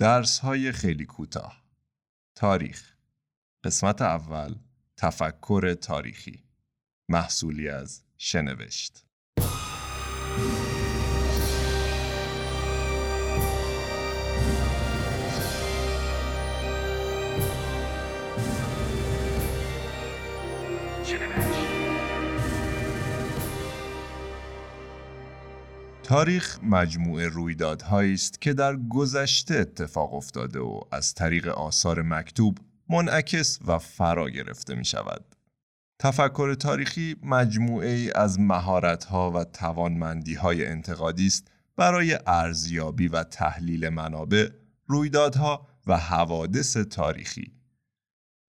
درس های خیلی کوتاه. تاریخ. قسمت اول تفکر تاریخی. محصولی از شنوشت. تاریخ مجموعه رویدادهایی است که در گذشته اتفاق افتاده و از طریق آثار مکتوب منعکس و فرا گرفته می شود. تفکر تاریخی مجموعه ای از مهارت‌ها و توانمندی‌های انتقادی است برای ارزیابی و تحلیل منابع، رویدادها و حوادث تاریخی.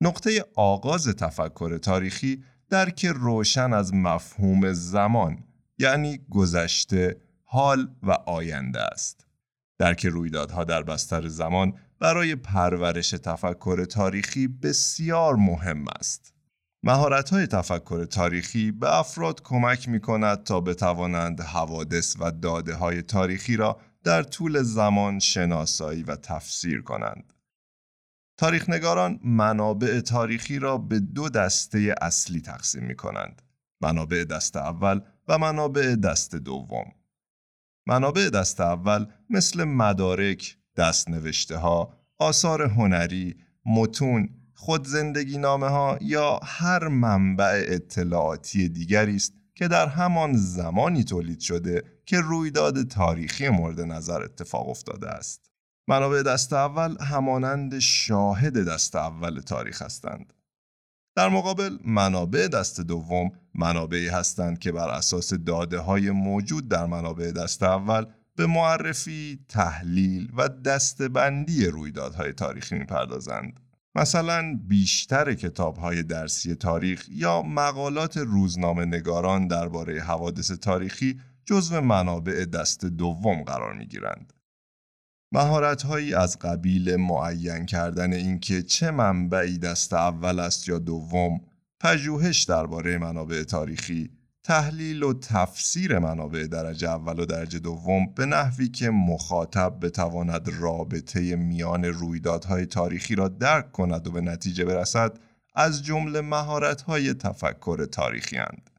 نقطه آغاز تفکر تاریخی درک روشن از مفهوم زمان یعنی گذشته، حال و آینده است. درک رویدادها در بستر زمان برای پرورش تفکر تاریخی بسیار مهم است. مهارت های تفکر تاریخی به افراد کمک می کند تا بتوانند حوادث و داده های تاریخی را در طول زمان شناسایی و تفسیر کنند. تاریخنگاران منابع تاریخی را به دو دسته اصلی تقسیم می کنند. منابع دست اول و منابع دست دوم. منابع دست اول مثل مدارک، دستنوشته ها، آثار هنری، متون، خود زندگی نامه ها یا هر منبع اطلاعاتی دیگری است که در همان زمانی تولید شده که رویداد تاریخی مورد نظر اتفاق افتاده است. منابع دست اول همانند شاهد دست اول تاریخ هستند. در مقابل منابع دست دوم منابعی هستند که بر اساس داده های موجود در منابع دست اول به معرفی، تحلیل و دستبندی رویدادهای تاریخی می‌پردازند. مثلا بیشتر کتاب های درسی تاریخ یا مقالات روزنامه نگاران درباره حوادث تاریخی جزو منابع دست دوم قرار می گیرند. مهارت هایی از قبیل معین کردن اینکه چه منبعی دست اول است یا دوم، پژوهش درباره منابع تاریخی، تحلیل و تفسیر منابع درجه اول و درجه دوم به نحوی که مخاطب بتواند رابطه میان رویدادهای تاریخی را درک کند و به نتیجه برسد از جمله مهارت‌های تفکر تاریخی اند.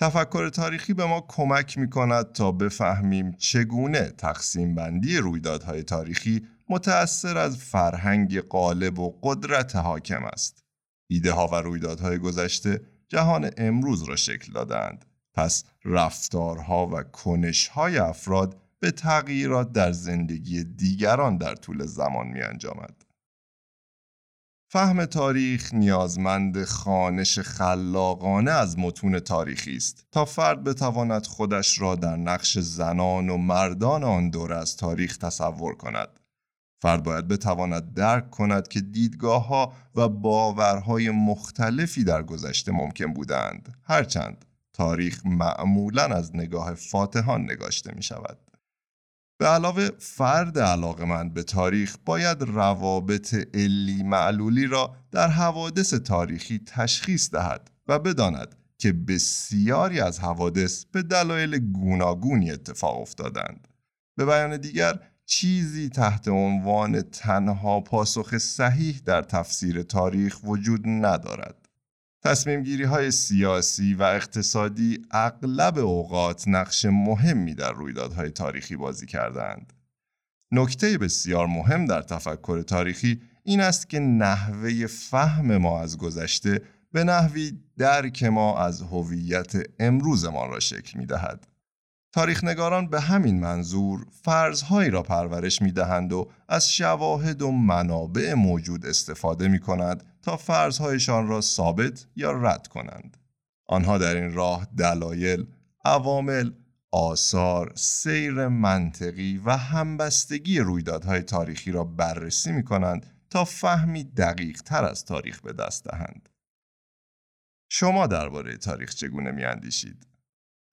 تفکر تاریخی به ما کمک می کند تا بفهمیم چگونه تقسیم بندی رویدادهای تاریخی متأثر از فرهنگ غالب و قدرت حاکم است. ایده ها و رویدادهای گذشته جهان امروز را شکل دادند. پس رفتارها و کنشهای افراد به تغییرات در زندگی دیگران در طول زمان می انجامد. فهم تاریخ نیازمند خانش خلاقانه از متون تاریخی است تا فرد بتواند خودش را در نقش زنان و مردان آن دور از تاریخ تصور کند. فرد باید بتواند درک کند که دیدگاه ها و باورهای مختلفی در گذشته ممکن بودند هرچند تاریخ معمولا از نگاه فاتحان نگاشته می شود. به علاوه فرد علاقمند به تاریخ باید روابط علی معلولی را در حوادث تاریخی تشخیص دهد و بداند که بسیاری از حوادث به دلایل گوناگونی اتفاق افتادند. به بیان دیگر چیزی تحت عنوان تنها پاسخ صحیح در تفسیر تاریخ وجود ندارد. تصمیم گیری های سیاسی و اقتصادی اغلب اوقات نقش مهمی در رویدادهای تاریخی بازی کردند. نکته بسیار مهم در تفکر تاریخی این است که نحوه فهم ما از گذشته به نحوی درک ما از هویت امروزمان را شکل می دهد. تاریخنگاران به همین منظور فرضهایی را پرورش می دهند و از شواهد و منابع موجود استفاده می کند تا فرضهایشان را ثابت یا رد کنند. آنها در این راه دلایل، عوامل، آثار، سیر منطقی و همبستگی رویدادهای تاریخی را بررسی می کنند تا فهمی دقیق تر از تاریخ به دست دهند. شما درباره تاریخ چگونه می اندیشید؟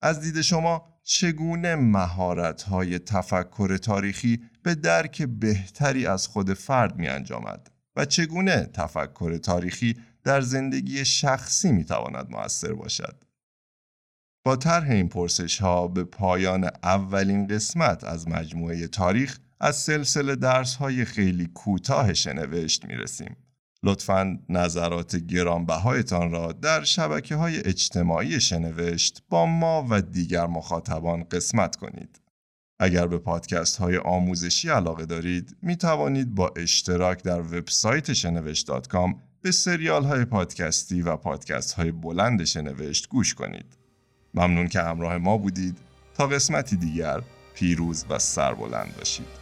از دید شما چگونه مهارت‌های تفکر تاریخی به درک بهتری از خود فرد می انجامد و چگونه تفکر تاریخی در زندگی شخصی می تواند موثر باشد. با طرح این پرسش ها به پایان اولین قسمت از مجموعه تاریخ از سلسله درس های خیلی کوتاه شنوشت می‌رسیم. لطفا نظرات گرانبهایتان را در شبکه های اجتماعی شنوشت با ما و دیگر مخاطبان قسمت کنید. اگر به پادکست های آموزشی علاقه دارید می توانید با اشتراک در وبسایت شنوشت.com به سریال های پادکستی و پادکست های بلند شنوشت گوش کنید. ممنون که همراه ما بودید تا قسمتی دیگر پیروز و سربلند باشید.